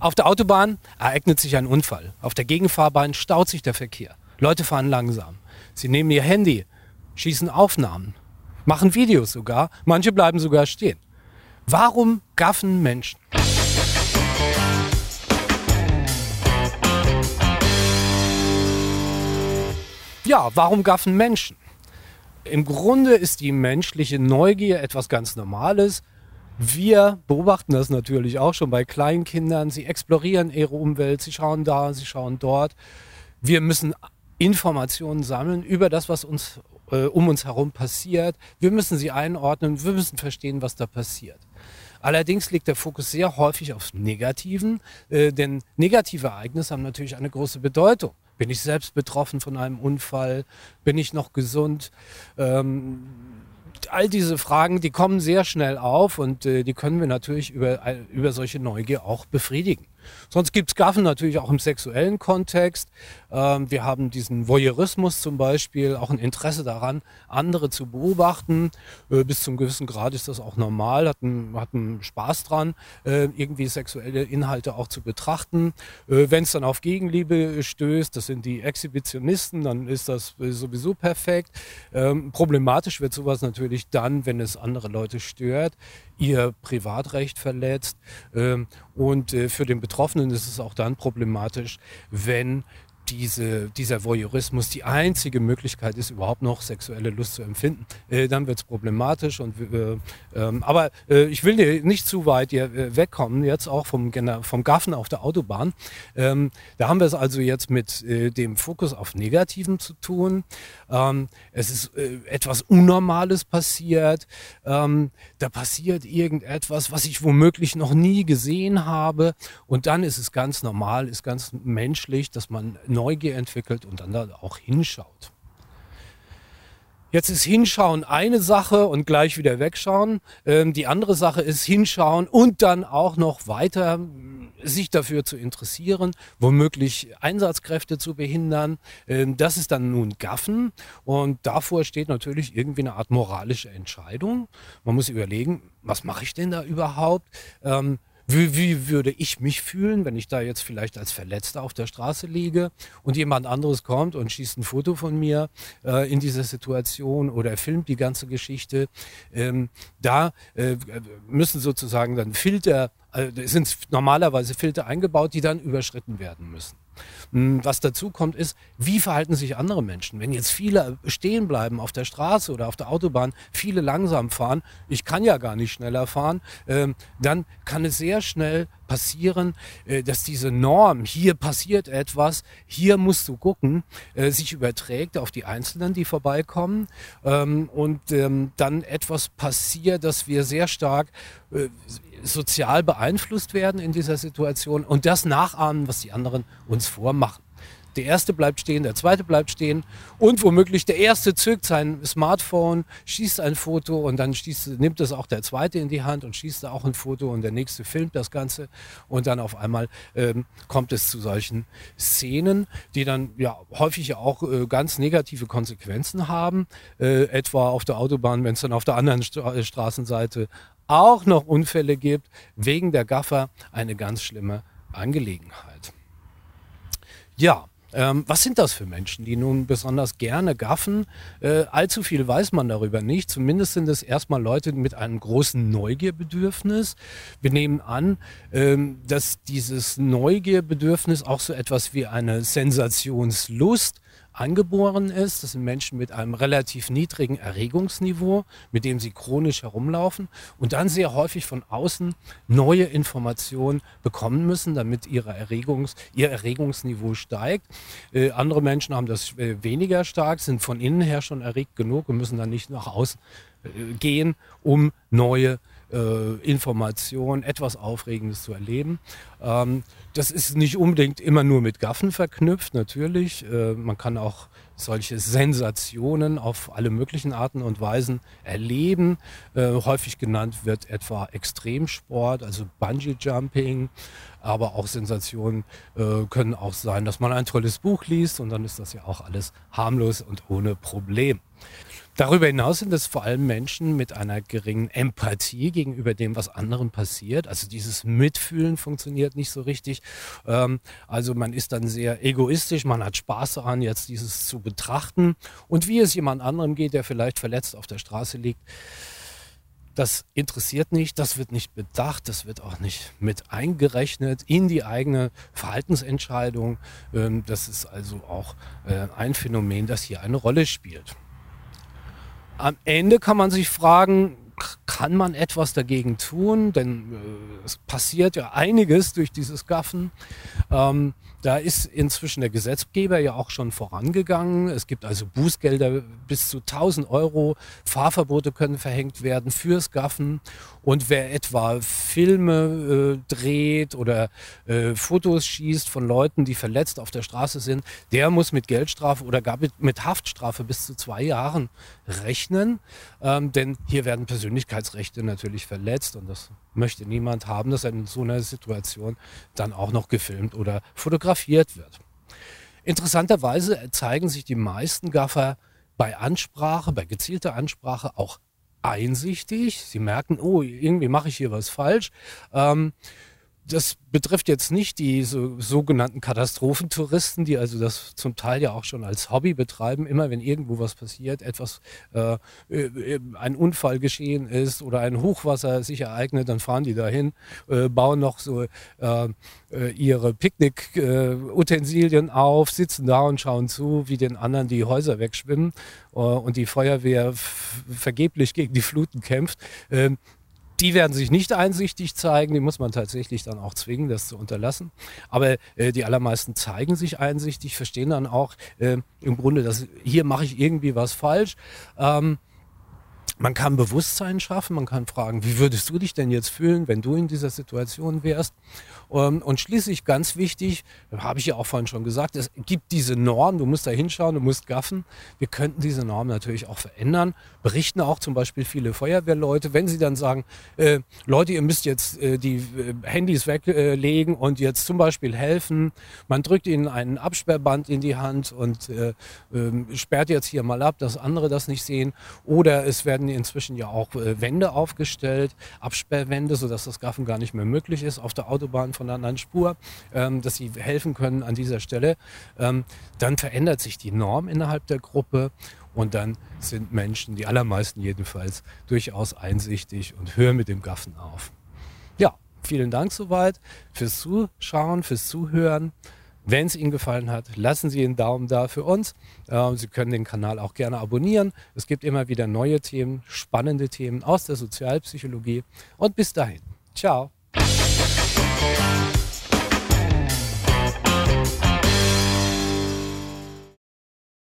Auf der Autobahn ereignet sich ein Unfall. Auf der Gegenfahrbahn staut sich der Verkehr. Leute fahren langsam. Sie nehmen ihr Handy, schießen Aufnahmen, machen Videos sogar. Manche bleiben sogar stehen. Warum gaffen Menschen? Ja, warum gaffen Menschen? Im Grunde ist die menschliche Neugier etwas ganz Normales. Wir beobachten das natürlich auch schon bei Kleinkindern. Sie explorieren ihre Umwelt, sie schauen da, sie schauen dort. Wir müssen Informationen sammeln über das, was uns äh, um uns herum passiert. Wir müssen sie einordnen, wir müssen verstehen, was da passiert. Allerdings liegt der Fokus sehr häufig auf Negativen, äh, denn negative Ereignisse haben natürlich eine große Bedeutung. Bin ich selbst betroffen von einem Unfall? Bin ich noch gesund? Ähm, all diese Fragen, die kommen sehr schnell auf und äh, die können wir natürlich über, über solche Neugier auch befriedigen. Sonst gibt es Gaffen natürlich auch im sexuellen Kontext. Ähm, wir haben diesen Voyeurismus zum Beispiel, auch ein Interesse daran, andere zu beobachten. Äh, bis zum gewissen Grad ist das auch normal, hat einen, Spaß dran, äh, irgendwie sexuelle Inhalte auch zu betrachten. Äh, Wenn es dann auf Gegenliebe stößt, das sind die Exhibitionisten, dann ist das sowieso perfekt. Ähm, problematisch wird sowas natürlich dann, wenn es andere Leute stört ihr Privatrecht verletzt. Ähm, und äh, für den Betroffenen ist es auch dann problematisch, wenn diese, dieser Voyeurismus die einzige Möglichkeit ist, überhaupt noch sexuelle Lust zu empfinden, äh, dann wird es problematisch. Und, äh, ähm, aber äh, ich will nicht zu weit hier äh, wegkommen, jetzt auch vom, vom Gaffen auf der Autobahn. Ähm, da haben wir es also jetzt mit äh, dem Fokus auf Negativen zu tun. Ähm, es ist äh, etwas Unnormales passiert. Ähm, da passiert irgendetwas, was ich womöglich noch nie gesehen habe. Und dann ist es ganz normal, ist ganz menschlich, dass man Neugier entwickelt und dann da auch hinschaut. Jetzt ist Hinschauen eine Sache und gleich wieder wegschauen. Ähm, die andere Sache ist Hinschauen und dann auch noch weiter äh, sich dafür zu interessieren, womöglich Einsatzkräfte zu behindern. Ähm, das ist dann nun Gaffen und davor steht natürlich irgendwie eine Art moralische Entscheidung. Man muss überlegen, was mache ich denn da überhaupt? Ähm, wie, wie würde ich mich fühlen, wenn ich da jetzt vielleicht als Verletzter auf der Straße liege und jemand anderes kommt und schießt ein Foto von mir äh, in dieser Situation oder filmt die ganze Geschichte? Ähm, da äh, müssen sozusagen dann Filter, äh, sind normalerweise Filter eingebaut, die dann überschritten werden müssen. Hm, was dazu kommt, ist, wie verhalten sich andere Menschen? Wenn jetzt viele stehen bleiben auf der Straße oder auf der Autobahn, viele langsam fahren, ich kann ja gar nicht schneller fahren, ähm, dann kann es sehr schnell passieren, äh, dass diese Norm, hier passiert etwas, hier musst du gucken, äh, sich überträgt auf die Einzelnen, die vorbeikommen ähm, und ähm, dann etwas passiert, dass wir sehr stark äh, sozial beeinflusst werden in dieser Situation und das nachahmen, was die anderen uns vormachen. Der erste bleibt stehen, der zweite bleibt stehen und womöglich der erste zückt sein Smartphone, schießt ein Foto und dann schießt, nimmt es auch der zweite in die Hand und schießt auch ein Foto und der nächste filmt das Ganze und dann auf einmal ähm, kommt es zu solchen Szenen, die dann ja häufig auch äh, ganz negative Konsequenzen haben, äh, etwa auf der Autobahn, wenn es dann auf der anderen Stra Straßenseite auch noch Unfälle gibt, wegen der Gaffer eine ganz schlimme Angelegenheit. Ja, ähm, was sind das für Menschen, die nun besonders gerne gaffen? Äh, allzu viel weiß man darüber nicht. Zumindest sind es erstmal Leute mit einem großen Neugierbedürfnis. Wir nehmen an, ähm, dass dieses Neugierbedürfnis auch so etwas wie eine Sensationslust angeboren ist. Das sind Menschen mit einem relativ niedrigen Erregungsniveau, mit dem sie chronisch herumlaufen und dann sehr häufig von außen neue Informationen bekommen müssen, damit ihre Erregungs, ihr Erregungsniveau steigt. Äh, andere Menschen haben das äh, weniger stark, sind von innen her schon erregt genug und müssen dann nicht nach außen äh, gehen, um neue äh, Information, etwas Aufregendes zu erleben. Ähm, das ist nicht unbedingt immer nur mit Gaffen verknüpft, natürlich. Äh, man kann auch solche Sensationen auf alle möglichen Arten und Weisen erleben. Äh, häufig genannt wird etwa Extremsport, also Bungee Jumping, aber auch Sensationen äh, können auch sein, dass man ein tolles Buch liest und dann ist das ja auch alles harmlos und ohne Problem. Darüber hinaus sind es vor allem Menschen mit einer geringen Empathie gegenüber dem, was anderen passiert. Also dieses Mitfühlen funktioniert nicht so richtig. Ähm, also man ist dann sehr egoistisch, man hat Spaß daran, jetzt dieses zu betrachten. Und wie es jemand anderem geht, der vielleicht verletzt auf der Straße liegt, das interessiert nicht, das wird nicht bedacht, das wird auch nicht mit eingerechnet in die eigene Verhaltensentscheidung. Ähm, das ist also auch äh, ein Phänomen, das hier eine Rolle spielt. Am Ende kann man sich fragen, kann man etwas dagegen tun? Denn äh, es passiert ja einiges durch dieses Gaffen. Ähm, da ist inzwischen der Gesetzgeber ja auch schon vorangegangen. Es gibt also Bußgelder bis zu 1000 Euro. Fahrverbote können verhängt werden fürs Gaffen. Und wer etwa Filme äh, dreht oder äh, Fotos schießt von Leuten, die verletzt auf der Straße sind, der muss mit Geldstrafe oder gar mit, Haftstrafe bis zu zwei Jahren rechnen. Ähm, denn hier werden Persönlichkeitsrechte natürlich verletzt und das möchte niemand haben, dass er in so einer Situation dann auch noch gefilmt oder fotografiert wird. Interessanterweise zeigen sich die meisten Gaffer bei Ansprache, bei gezielter Ansprache auch einsichtig. Sie merken, oh, irgendwie mache ich hier was falsch. Ähm, das betrifft jetzt nicht die so, sogenannten Katastrophentouristen, die also das zum Teil ja auch schon als Hobby betreiben. Immer wenn irgendwo was passiert, etwas, äh, äh, ein Unfall geschehen ist oder ein Hochwasser sich ereignet, dann fahren die dahin, äh, bauen noch so äh, äh ihre Picknick-Utensilien auf, sitzen da und schauen zu, wie den anderen die Häuser wegschwimmen äh, und die Feuerwehr vergeblich gegen die Fluten kämpft. Die werden sich nicht einsichtig zeigen, die muss man tatsächlich dann auch zwingen, das zu unterlassen. Aber äh, die allermeisten zeigen sich einsichtig, verstehen dann auch äh, im Grunde, dass hier mache ich irgendwie was falsch. Ähm, man kann Bewusstsein schaffen, man kann fragen, wie würdest du dich denn jetzt fühlen, wenn du in dieser Situation wärst? Ähm, und schließlich ganz wichtig, habe ich ja auch vorhin schon gesagt, es gibt diese Norm, du musst da hinschauen, du musst gaffen. Wir könnten diese Norm natürlich auch verändern, berichten auch zum Beispiel viele Feuerwehrleute, wenn sie dann sagen, äh, Leute, ihr müsst jetzt äh, die äh, Handys weglegen und jetzt zum Beispiel helfen. Man drückt ihnen einen Absperrband in die Hand und äh, ähm, sperrt jetzt hier mal ab, dass andere das nicht sehen. Oder es werden werden inzwischen ja auch äh, Wände aufgestellt, Absperrwände, sodass das Gaffen gar nicht mehr möglich ist auf der Autobahn von einer anderen Spur, ähm, dass sie helfen können an dieser Stelle. Ähm, dann verändert sich die Norm innerhalb der Gruppe und dann sind Menschen, die allermeisten jedenfalls, durchaus einsichtig und hören mit dem Gaffen auf. Ja, vielen Dank soweit fürs Zuschauen, fürs Zuhören. Wenn es Ihnen gefallen hat, lassen Sie einen Daumen da für uns. Ähm, Sie können den Kanal auch gerne abonnieren. Es gibt immer wieder neue Themen, spannende Themen aus der Sozialpsychologie. Und bis dahin, ciao.